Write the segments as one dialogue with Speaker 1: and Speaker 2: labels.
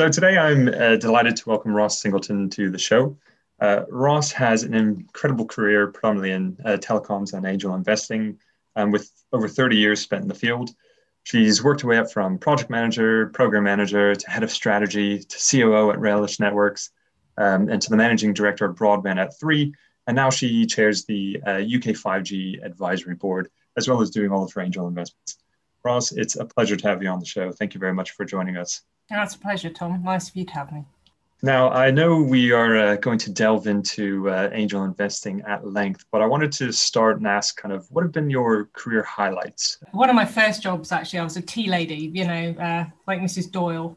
Speaker 1: So today I'm uh, delighted to welcome Ros Singleton to the show. Uh, Ros has an incredible career, predominantly in uh, telecoms and angel investing, um, with over 30 years spent in the field. She's worked her way up from project manager, program manager, to head of strategy, to COO at Relish Networks, um, and to the managing director of broadband at Three. And now she chairs the uh, UK 5G advisory board, as well as doing all of her angel investments. Ros, it's a pleasure to have you on the show. Thank you very much for joining us.
Speaker 2: It's a pleasure, Tom. Nice of you to have me.
Speaker 1: Now, I know we are uh, going to delve into uh, angel investing at length, but I wanted to start and ask kind of what have been your career highlights?
Speaker 2: One of my first jobs, actually, I was a tea lady, you know, uh, like Mrs. Doyle,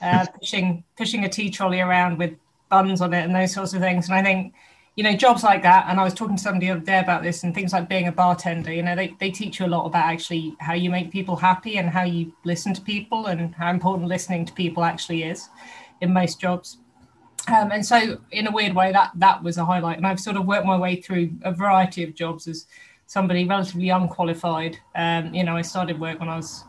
Speaker 2: uh, pushing, pushing a tea trolley around with buns on it and those sorts of things. And I think, you know, jobs like that, and I was talking to somebody the other day about this and things like being a bartender, you know, they, they teach you a lot about actually how you make people happy and how you listen to people and how important listening to people actually is in most jobs. Um, and so, in a weird way, that that was a highlight. And I've sort of worked my way through a variety of jobs as somebody relatively unqualified. Um, you know, I started work when I was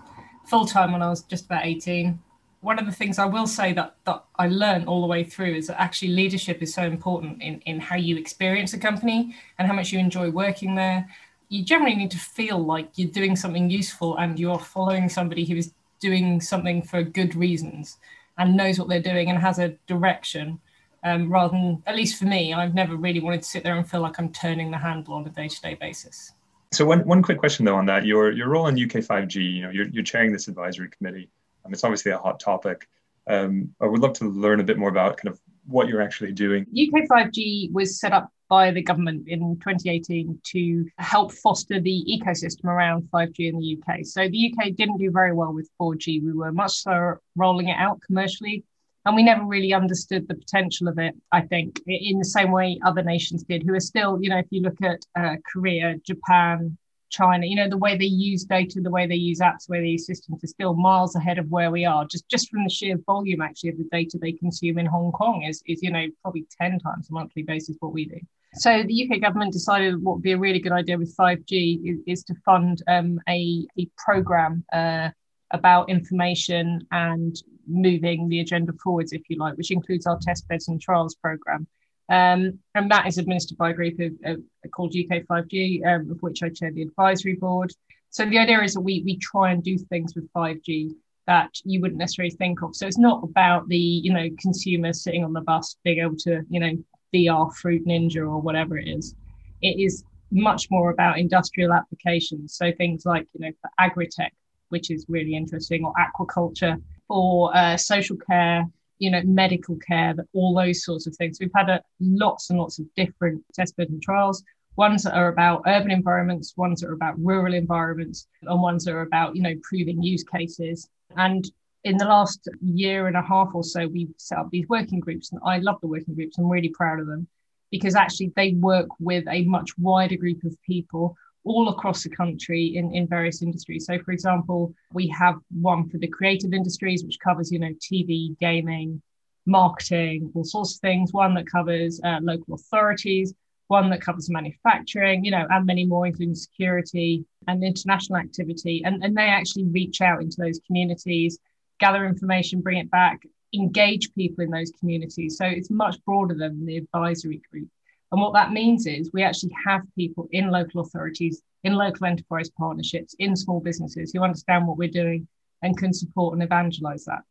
Speaker 2: full time when I was just about 18. One of the things I will say that that I learned all the way through is that actually leadership is so important in, in how you experience a company and how much you enjoy working there. You generally need to feel like you're doing something useful and you're following somebody who is doing something for good reasons and knows what they're doing and has a direction um, rather than, at least for me, I've never really wanted to sit there and feel like I'm turning the handle on a day to day basis.
Speaker 1: So one, one quick question though on that, your, your role in UK 5G, you know, you're, you're chairing this advisory committee. Um, it's obviously a hot topic. Um, I would love to learn a bit more about kind of what you're actually doing.
Speaker 2: UK 5G was set up by the government in 2018 to help foster the ecosystem around 5G in the UK. So the UK didn't do very well with 4G. We were much slower rolling it out commercially and we never really understood the potential of it i think in the same way other nations did who are still you know if you look at uh, korea japan china you know the way they use data the way they use apps the way they use systems is still miles ahead of where we are just just from the sheer volume actually of the data they consume in hong kong is is you know probably 10 times a monthly basis what we do so the UK government decided what would be a really good idea with 5G is, is to fund um, a, a program uh, about information and moving the agenda forwards, if you like, which includes our test beds and trials program. Um, and that is administered by a group of, of called UK 5G, um, of which I chair the advisory board. So the idea is that we we try and do things with 5G that you wouldn't necessarily think of. So it's not about the you know consumer sitting on the bus being able to you know VR Fruit Ninja or whatever it is. It is much more about industrial applications. So things like you know for agri-tech, which is really interesting, or aquaculture or uh, social care, you know, medical care, all those sorts of things. We've had a, lots and lots of different test bed and trials. Ones that are about urban environments, ones that are about rural environments, and ones that are about, you know, proving use cases. And in the last year and a half or so, we've set up these working groups, and I love the working groups. I'm really proud of them because actually they work with a much wider group of people all across the country in, in various industries. So, for example, we have one for the creative industries, which covers, you know, TV, gaming, marketing, all sorts of things. One that covers uh, local authorities, one that covers manufacturing, you know, and many more, including security and international activity. And, and they actually reach out into those communities, gather information, bring it back, engage people in those communities. So it's much broader than the advisory group. And what that means is we actually have people in local authorities, in local enterprise partnerships, in small businesses who understand what we're doing and can support and evangelize that.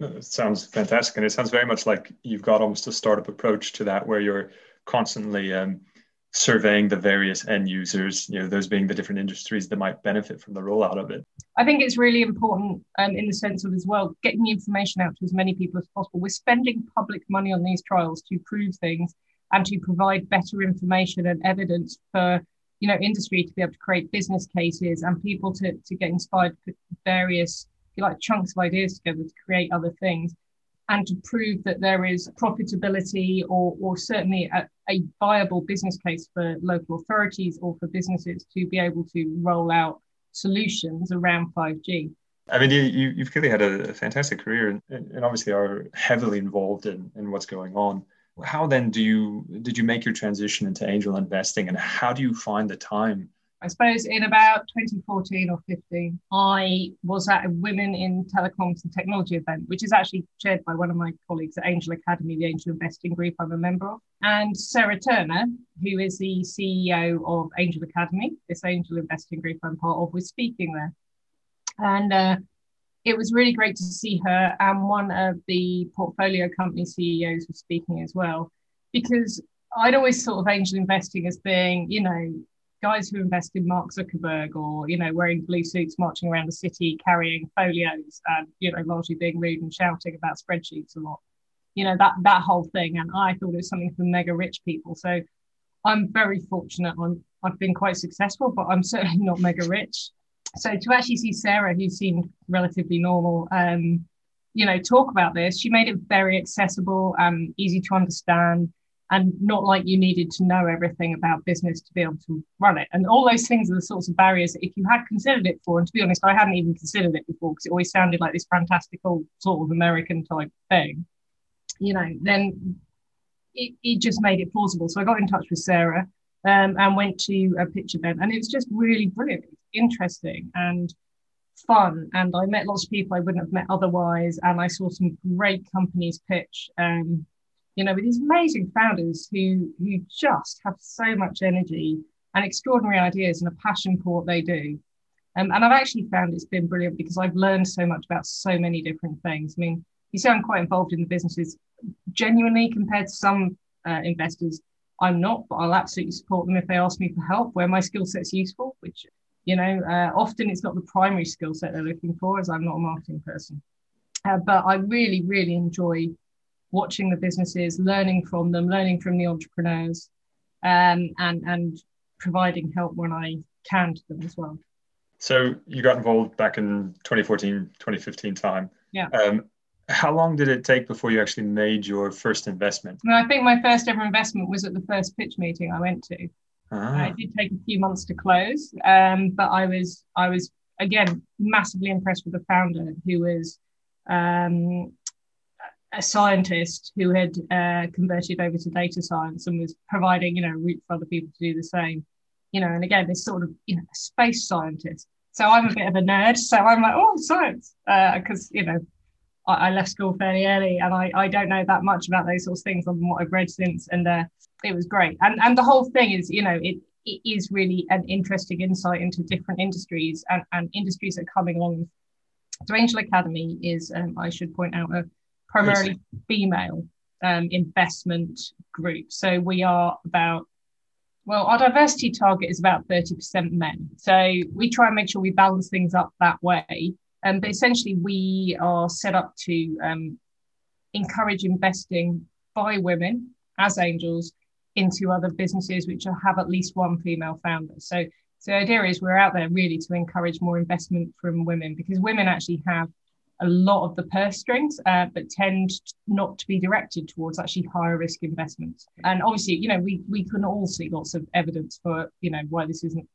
Speaker 1: It sounds fantastic. And it sounds very much like you've got almost a startup approach to that where you're constantly um, surveying the various end users, you know, those being the different industries that might benefit from the rollout of it.
Speaker 2: I think it's really important um, in the sense of as well getting the information out to as many people as possible. We're spending public money on these trials to prove things and to provide better information and evidence for you know industry to be able to create business cases and people to, to get inspired to various like chunks of ideas together to create other things and to prove that there is profitability or, or certainly a, a viable business case for local authorities or for businesses to be able to roll out solutions around 5G.
Speaker 1: I mean, you, you, have clearly had a, fantastic career and, and obviously are heavily involved in, in what's going on how then do you did you make your transition into angel investing and how do you find the time
Speaker 2: I suppose in about 2014 or 15, I was at a Women in Telecoms and Technology event, which is actually chaired by one of my colleagues at Angel Academe, the angel investing group I'm a member of. And Sarah Turner, who is the CEO of Angel Academe, this angel investing group I'm part of, was speaking there. And uh, it was really great to see her and one of the portfolio company CEOs was speaking as well, because I'd always thought of angel investing as being, you know, guys who invest in Mark Zuckerberg or, you know, wearing blue suits, marching around the city, carrying folios and, you know, largely being rude and shouting about spreadsheets a lot. You know, that that whole thing. And I thought it was something for mega rich people. So I'm very fortunate. I'm I've been quite successful, but I'm certainly not mega rich. So to actually see Sarah, who seemed relatively normal, um, you know, talk about this, she made it very accessible and easy to understand and not like you needed to know everything about business to be able to run it. And all those things are the sorts of barriers that if you had considered it for, and to be honest, I hadn't even considered it before because it always sounded like this fantastical sort of American type thing, you know, then it, it just made it plausible. So I got in touch with Sarah um, and went to a pitch event, and it was just really brilliant, interesting, and fun. And I met lots of people I wouldn't have met otherwise, and I saw some great companies pitch. Um, you know, with these amazing founders who who just have so much energy and extraordinary ideas and a passion for what they do. Um, and I've actually found it's been brilliant because I've learned so much about so many different things. I mean, you see, I'm quite involved in the businesses genuinely compared to some uh, investors. I'm not, but I'll absolutely support them if they ask me for help where my skill set's useful, which, you know, uh, often it's not the primary skill set they're looking for, as I'm not a marketing person. Uh, but I really, really enjoy watching the businesses, learning from them, learning from the entrepreneurs, um, and and providing help when I can to them as well.
Speaker 1: So you got involved back in 2014, 2015 time.
Speaker 2: Yeah.
Speaker 1: Um, how long did it take before you actually made your first investment?
Speaker 2: Well, I think my first ever investment was at the first pitch meeting I went to. Ah. it did take a few months to close, um, but I was I was again massively impressed with the founder who was um, a scientist who had uh, converted over to data science and was providing, you know, a route for other people to do the same. You know, and again, this sort of, you know, space scientist. So I'm a bit of a nerd. So I'm like, oh, science, because uh, you know, I, I, left school fairly early, and I, I don't know that much about those sorts of things than what I've read since. And uh, it was great. And and the whole thing is, you know, it it is really an interesting insight into different industries and, and industries that are coming along. So Angel Academe is, um, I should point out, a primarily female um, investment group. So we are about, well, our diversity target is about 30% men. So we try and make sure we balance things up that way. Um, but essentially, we are set up to um, encourage investing by women as angels into other businesses which have at least one female founder. So, so the idea is we're out there really to encourage more investment from women because women actually have a lot of the purse strings, uh, but tend not to be directed towards actually higher risk investments. And obviously, you know, we we can all see lots of evidence for you know why this isn't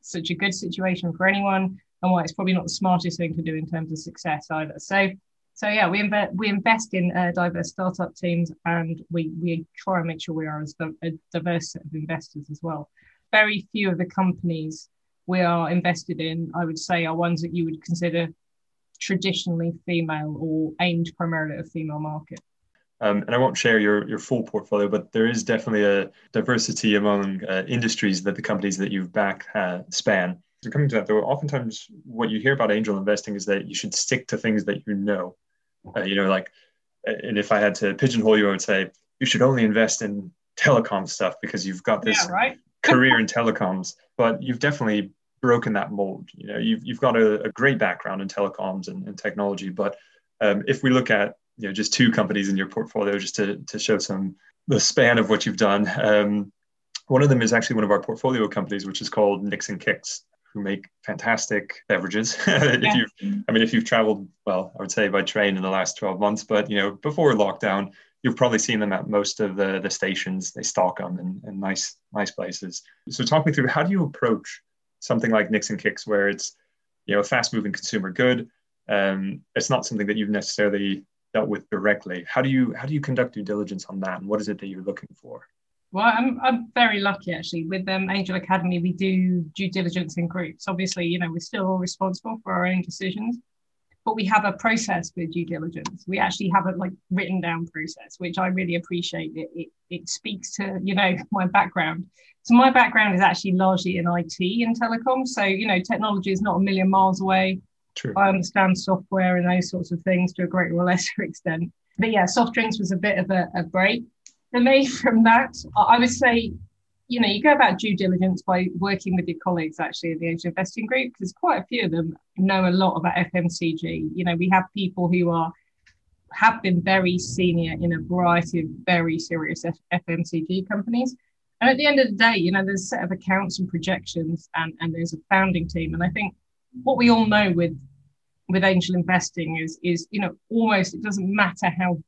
Speaker 2: such a good situation for anyone, and why it's probably not the smartest thing to do in terms of success either. So. So yeah, we invest we invest in uh, diverse startup teams, and we we try and make sure we are as a diverse set of investors as well. Very few of the companies we are invested in, I would say, are ones that you would consider traditionally female or aimed primarily at a female market.
Speaker 1: Um, and I won't share your, your full portfolio, but there is definitely a diversity among uh, industries that the companies that you've backed uh, span. So coming to that, though, oftentimes what you hear about angel investing is that you should stick to things that you know. Uh, you know, like, and if I had to pigeonhole you, I would say you should only invest in telecom stuff because you've got this
Speaker 2: yeah, right?
Speaker 1: career in telecoms. But you've definitely broken that mold. You know, you've, you've got a, a great background in telecoms and, and technology, but um, if we look at you know just two companies in your portfolio, just to to show some the span of what you've done, um, one of them is actually one of our portfolio companies, which is called Nix and Kix, who make fantastic beverages. if you, I mean, if you've traveled, well, I would say by train in the last 12 months, but you know, before lockdown, you've probably seen them at most of the the stations. They stock them in, in nice nice places. So talk me through how do you approach something like Nix and Kix, where it's you know a fast moving consumer good. Um, it's not something that you've necessarily dealt with directly. How do you how do you conduct due diligence on that, and what is it that you're looking for?
Speaker 2: Well, I'm, I'm very lucky actually. With um, Angel Academe, we do due diligence in groups. Obviously, you know, we're still responsible for our own decisions, but we have a process with due diligence. We actually have a like written down process, which I really appreciate. It, it, it speaks to, you know, my background. So my background is actually largely in IT and telecom. So, you know, technology is not a million miles away.
Speaker 1: True.
Speaker 2: I understand software and those sorts of things to a greater or lesser extent. But yeah, soft drinks was a bit of a, a break for me from that. I would say you know, you go about due diligence by working with your colleagues actually in the Angel Investing Group, because quite a few of them know a lot about FMCG. You know, we have people who are have been very senior in a variety of very serious FMCG companies. And at the end of the day, you know, there's a set of accounts and projections and, and there's a founding team. And I think what we all know with with angel investing is is, you know, almost it doesn't matter how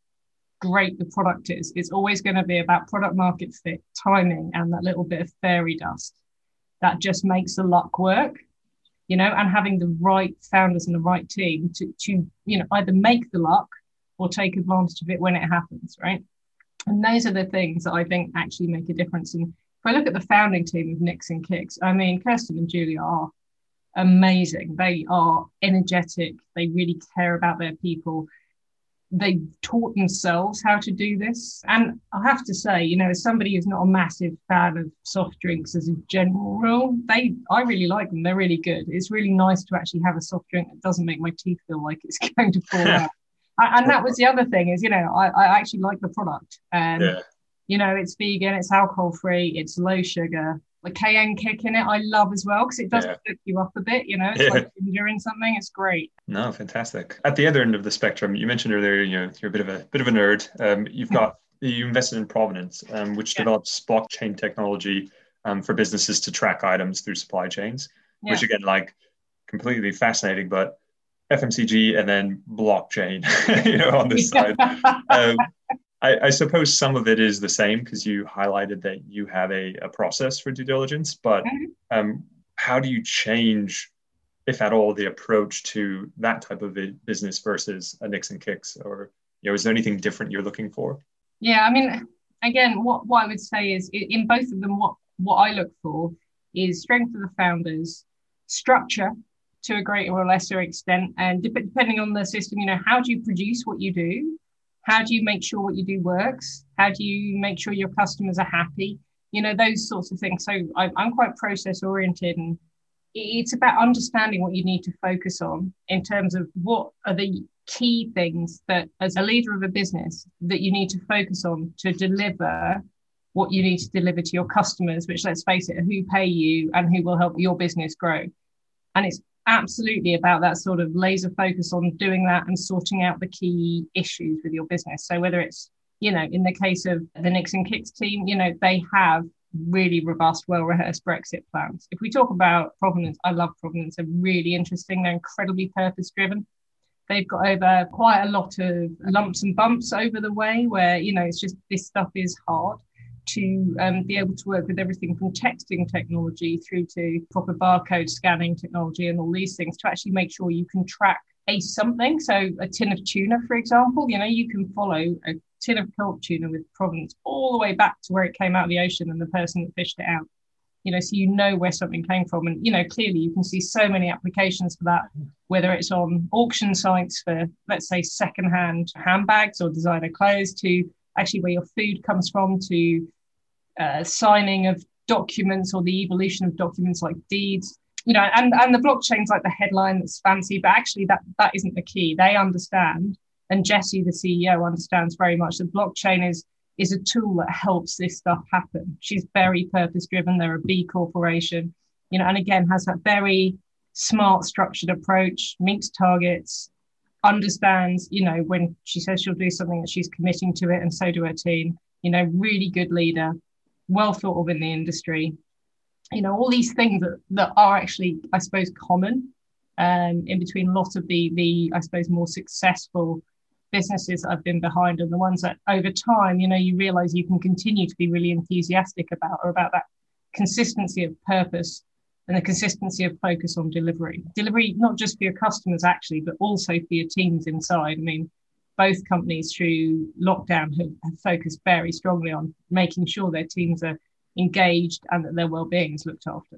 Speaker 2: great the product is. It's always going to be about product market fit, timing, and that little bit of fairy dust that just makes the luck work, you know, and having the right founders and the right team to, to you know, either make the luck or take advantage of it when it happens, right? And those are the things that I think actually make a difference. And if I look at the founding team of Nix and Kix, I mean, Kirsten and Julia are amazing. They are energetic. They really care about their people they taught themselves how to do this. And I have to say, you know, as somebody who's not a massive fan of soft drinks as a general rule, they I really like them. They're really good. It's really nice to actually have a soft drink that doesn't make my teeth feel like it's going to fall out. And that was the other thing is, you know, I, I actually like the product. And yeah. you know, it's vegan, it's alcohol free, it's low sugar the cayenne kick in it I love as well because it does yeah. you up a bit, you know, it's yeah. like ginger in something. It's great.
Speaker 1: No, fantastic. At the other end of the spectrum, you mentioned earlier, you know, you're a bit of a bit of a nerd. Um, you've got you invested in Provenance, um, which yeah. develops blockchain technology um, for businesses to track items through supply chains, which again, like completely fascinating, but FMCG and then blockchain, you know, on this side. Um, I, I, suppose some of it is the same because you highlighted that you have a, a process for due diligence, but mm-hmm. um, how do you change, if at all, the approach to that type of business versus a Nix and Kix? Or you know, is there anything different you're looking for?
Speaker 2: Yeah, I mean, again, what, what I would say is in both of them, what, what I look for is strength of the founders, structure to a greater or lesser extent, and depending on the system, you know, how do you produce what you do? How do you make sure what you do works? How do you make sure your customers are happy? You know, those sorts of things. So I, I'm quite process oriented and it's about understanding what you need to focus on in terms of what are the key things that as a leader of a business that you need to focus on to deliver what you need to deliver to your customers which let's face it who pay you and who will help your business grow and it's absolutely about that sort of laser focus on doing that and sorting out the key issues with your business. So whether it's, you know, in the case of the Nix and Kix team, you know, they have really robust, well rehearsed Brexit plans. If we talk about Provenance, I love Provenance. They're really interesting. They're incredibly purpose driven. They've got over quite a lot of lumps and bumps over the way where, you know, it's just this stuff is hard to um, be able to work with everything from texting technology through to proper barcode scanning technology and all these things to actually make sure you can track a something. So a tin of tuna, for example, you know, you can follow a tin of kelp tuna with Provenance all the way back to where it came out of the ocean and the person that fished it out. You know, so you know where something came from. And, you know, clearly you can see so many applications for that, whether it's on auction sites for, let's say, secondhand handbags or designer clothes to actually where your food comes from to uh, signing of documents or the evolution of documents like deeds you know and and the blockchain's like the headline that's fancy but actually that that isn't the key. They understand and Jessi the ceo understands very much that blockchain is is a tool that helps this stuff happen. She's very purpose driven they're a b corporation you know and again has that very smart structured approach meets targets understands you know when she says she'll do something that she's committing to it and so do her team. You know really good leader well thought of in the industry. You know, all these things that, that are actually, I suppose, common um, in between a lot of the, the, I suppose, more successful businesses I've been behind and the ones that over time, you know, you realize you can continue to be really enthusiastic about or about that consistency of purpose and the consistency of focus on delivery. Delivery, not just for your customers, actually, but also for your teams inside. I mean, both companies through lockdown have, have focused very strongly on making sure their teams are engaged and that their well-being is looked after.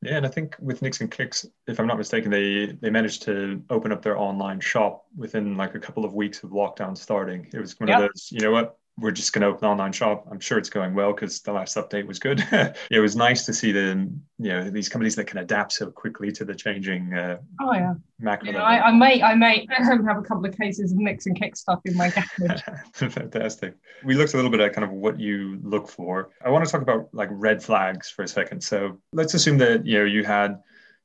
Speaker 1: Yeah, and I think with Nix and Kix, if I'm not mistaken, they they managed to open up their online shop within like a couple of weeks of lockdown starting. It was one yep. of those, you know what, we're just going to open an online shop. I'm sure it's going well because the last update was good. it was nice to see the you know these companies that can adapt so quickly to the changing. Uh,
Speaker 2: oh yeah, macro. You know, I, I, may I may have a couple of cases of Nix and Kix stuff in my garage.
Speaker 1: Fantastic. We looked a little bit at kind of what you look for. I want to talk about like red flags for a second. So let's assume that you know you had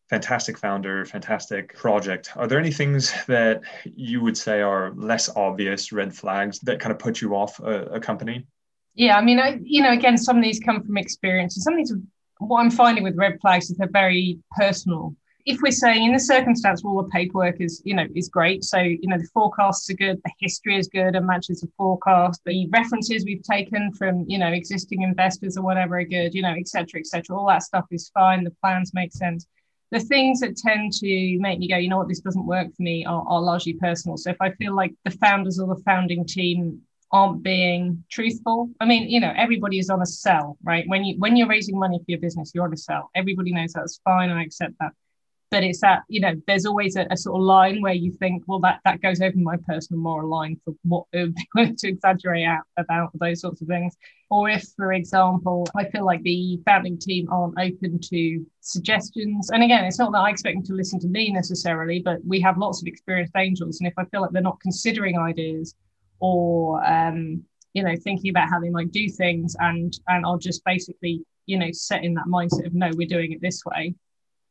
Speaker 1: fantastic founder, fantastic project. Are there any things that you would say are less obvious red flags that kind of put you off a, a company?
Speaker 2: Yeah, I mean, I, you know, again, some of these come from experience, and some of these, what I'm finding with red flags is they're very personal. If we're saying in the circumstance, all the paperwork is, you know, is great. So, you know, the forecasts are good, the history is good and matches the forecast. The references we've taken from, you know, existing investors or whatever are good, you know, et cetera, et cetera. All that stuff is fine. The plans make sense the things that tend to make me go, you know what, this doesn't work for me are, are, largely personal. So if I feel like the founders or the founding team aren't being truthful, I mean, you know, everybody is on a sell, right? When you when you're raising money for your business, you're on a sell. Everybody knows that's fine. I accept that but it's that you know there's always a, a, sort of line where you think well that that goes over my personal moral line for what to exaggerate out about those sorts of things. Or if for example i feel like the founding team aren't open to suggestions and again it's not that i expect them to listen to me necessarily but we have lots of experienced angels and if i feel like they're not considering ideas or um, you know thinking about how they might do things and and i'll just basically you know set in that mindset of no we're doing it this way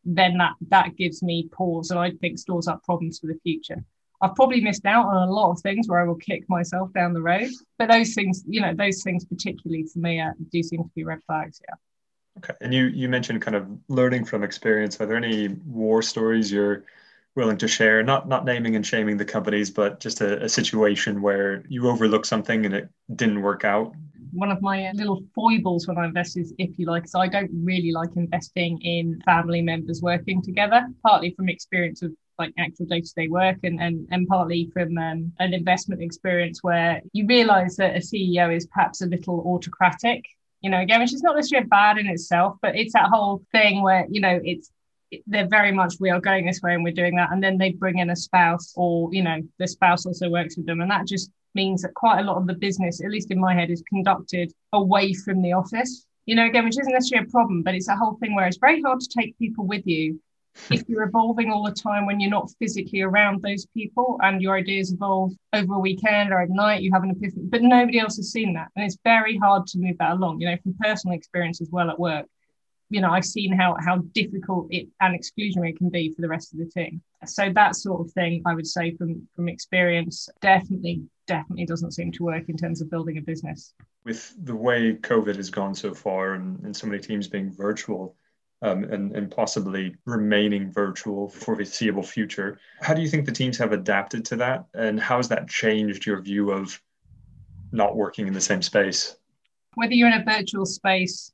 Speaker 2: then that that gives me pause and I think stores up problems for the future. I've probably missed out on a lot of things where I will kick myself down the road. But those things, you know, those things particularly for me uh, do seem to be red flags. Yeah.
Speaker 1: Okay. And you you mentioned kind of learning from experience. Are there any war stories you're willing to share? Not not naming and shaming the companies, but just a, a situation where you overlooked something and it didn't work out
Speaker 2: one of my little foibles when I invest is, if you like, is I don't really like investing in family members working together, partly from experience of like actual day-to-day work and and, and partly from um, an investment experience where you realize that a ceo is perhaps a little autocratic you know again which is not necessarily bad in itself but it's that whole thing where you know it's they're very much we are going this way and we're doing that and then they bring in a spouse or you know the spouse also works with them and that just means that quite a lot of the business, at least in my head, is conducted away from the office. You know, again, which isn't necessarily a problem, but it's a whole thing where it's very hard to take people with you if you're evolving all the time when you're not physically around those people and your ideas evolve over a weekend or at night, you have an epiphany, but nobody else has seen that. And it's very hard to move that along, you know, from personal experience as well at work. You know, I've seen how how difficult it and exclusionary it can be for the rest of the team. So that sort of thing, I would say from from experience, definitely definitely doesn't seem to work in terms of building a business.
Speaker 1: With the way COVID has gone so far and, and so many teams being virtual um, and, and possibly remaining virtual for the foreseeable future, how do you think the teams have adapted to that? And how has that changed your view of not working in the same space?
Speaker 2: Whether you're in a virtual space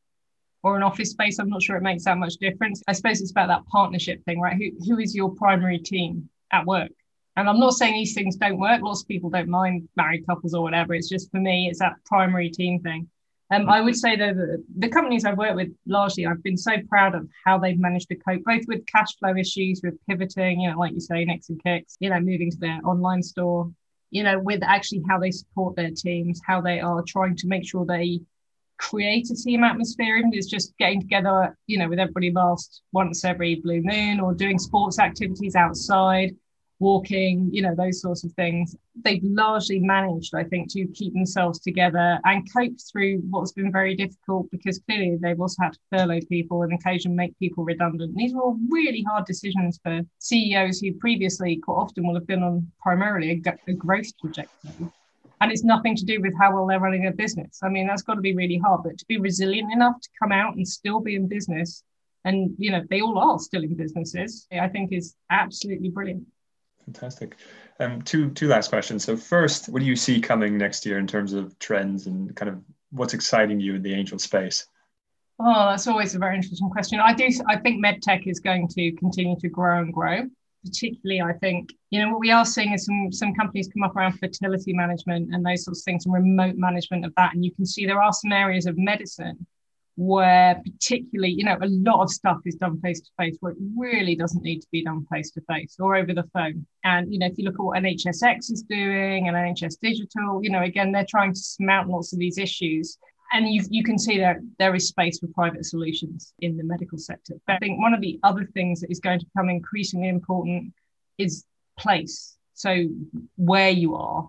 Speaker 2: or an office space, I'm not sure it makes that much difference. I suppose it's about that partnership thing, right? Who, who is your primary team at work? And I'm not saying these things don't work. Lots of people don't mind married couples or whatever. It's just for me, it's that primary team thing. Um, I would say that the, companies I've worked with largely, I've been so proud of how they've managed to cope, both with cash flow issues, with pivoting, you know, like you say, Nix and Kix, you know, moving to their online store, you know, with actually how they support their teams, how they are trying to make sure they create a team atmosphere. Even it's just getting together, you know, with everybody masked once every blue moon or doing sports activities outside walking, you know, those sorts of things. They've largely managed, I think, to keep themselves together and cope through what's been very difficult because clearly they've also had to furlough people and occasionally make people redundant. These are all really hard decisions for CEOs who previously, quite often, will have been on primarily a, a growth trajectory. And it's nothing to do with how well they're running their business. I mean, that's got to be really hard, but to be resilient enough to come out and still be in business and you know they all are still in businesses i think is absolutely brilliant
Speaker 1: Fantastic. Um, two two last questions. So first, what do you see coming next year in terms of trends and kind of what's exciting you in the angel space?
Speaker 2: Oh, that's always a very interesting question. I do. I think medtech is going to continue to grow and grow. Particularly, I think, you know, what we are seeing is some some companies come up around fertility management and those sorts of things and remote management of that. And you can see there are some areas of medicine where particularly, you know, a lot of stuff is done face to face where it really doesn't need to be done face to face or over the phone. And, you know, if you look at what NHSX is doing and NHS Digital, you know, again, they're trying to surmount lots of these issues. And you, you can see that there is space for private solutions in the medical sector. But I think one of the other things that is going to become increasingly important is place. So where you are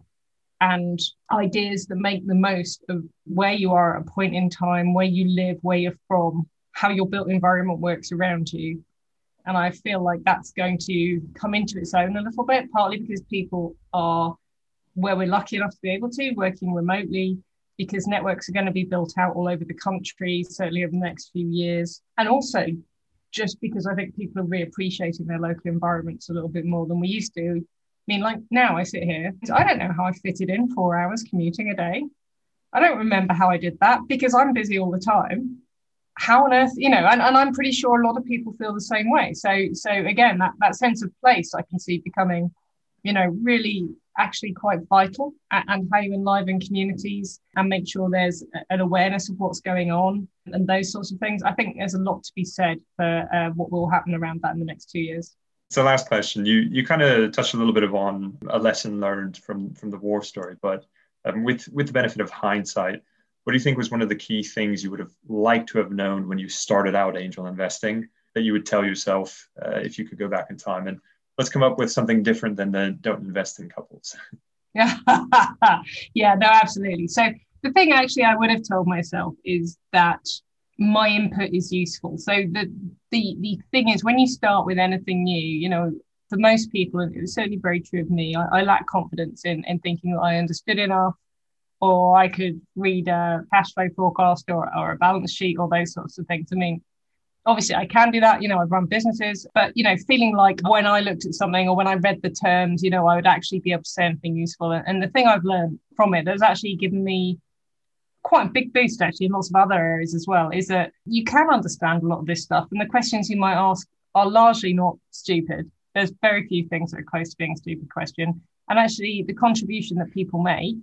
Speaker 2: and ideas that make the most of where you are at a point in time, where you live, where you're from, how your built environment works around you. And I feel like that's going to come into its own a little bit, partly because people are where we're lucky enough to be able to working remotely because networks are going to be built out all over the country, certainly over the next few years. And also just because I think people are reappreciating their local environments a little bit more than we used to I mean, like now I sit here, I don't know how I fitted in four hours commuting a day. I don't remember how I did that because I'm busy all the time. How on earth, you know, and, and I'm pretty sure a lot of people feel the same way. So, so again, that, that sense of place I can see becoming, you know, really actually quite vital and, how you enliven communities and make sure there's an awareness of what's going on and those sorts of things. I think there's a lot to be said for uh, what will happen around that in the next two years.
Speaker 1: So last question, you you kind of touched a little bit of on a lesson learned from from the war story, but um, with with the benefit of hindsight, what do you think was one of the key things you would have liked to have known when you started out angel investing that you would tell yourself uh, if you could go back in time? And let's come up with something different than the don't invest in couples.
Speaker 2: Yeah, yeah, no, absolutely. So the thing actually I would have told myself is that my input is useful. So the the the thing is when you start with anything new, you know, for most people, and it was certainly very true of me, I, I lack confidence in, in thinking that I understood enough or I could read a cash flow forecast or, or a balance sheet or those sorts of things. I mean, obviously I can do that, you know, I've run businesses, but you know, feeling like when I looked at something or when I read the terms, you know, I would actually be able to say anything useful. And the thing I've learned from it has actually given me quite a big boost actually in lots of other areas as well is that you can understand a lot of this stuff. And the questions you might ask are largely not stupid. There's very few things that are close to being a stupid question. And actually the contribution that people make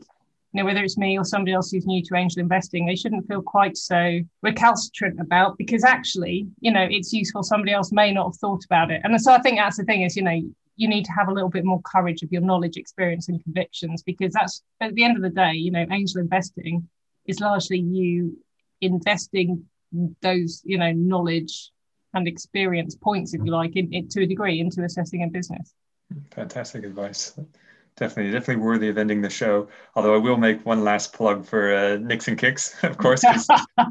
Speaker 2: you know whether it's me or somebody else who's new to angel investing they shouldn't feel quite so recalcitrant about because actually you know it's useful. Somebody else may not have thought about it. And so i think that's the thing is you know you need to have a little bit more courage of your knowledge experience and convictions because that's at the end of the day you know angel investing is largely you investing those you know knowledge and experience points if you like in, in, to a degree into assessing a business.
Speaker 1: Fantastic advice definitely definitely worthy of ending the show. Although i will make one last plug for uh, Nix and Kix of course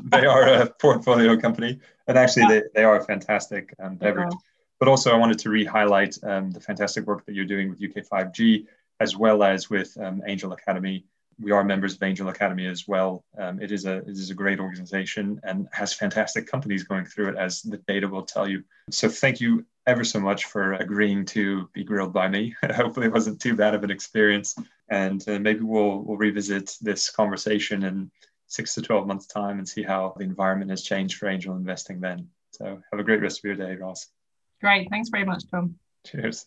Speaker 1: they are a portfolio company. And actually they, they are a fantastic um, beverage. but also i wanted to re-highlight um, the fantastic work that you're doing with uk 5g as well as with um, Angel Academe. We are members of Angel Academe as well. Um, it is a it is a great organization and has fantastic companies going through it, as the data will tell you. So thank you ever so much for agreeing to be grilled by me. Hopefully, it wasn't too bad of an experience, and uh, maybe we'll we'll revisit this conversation in six to twelve months' time and see how the environment has changed for angel investing then. So have a great rest of your day, Ros.
Speaker 2: Great. Thanks very much, Tom.
Speaker 1: Cheers.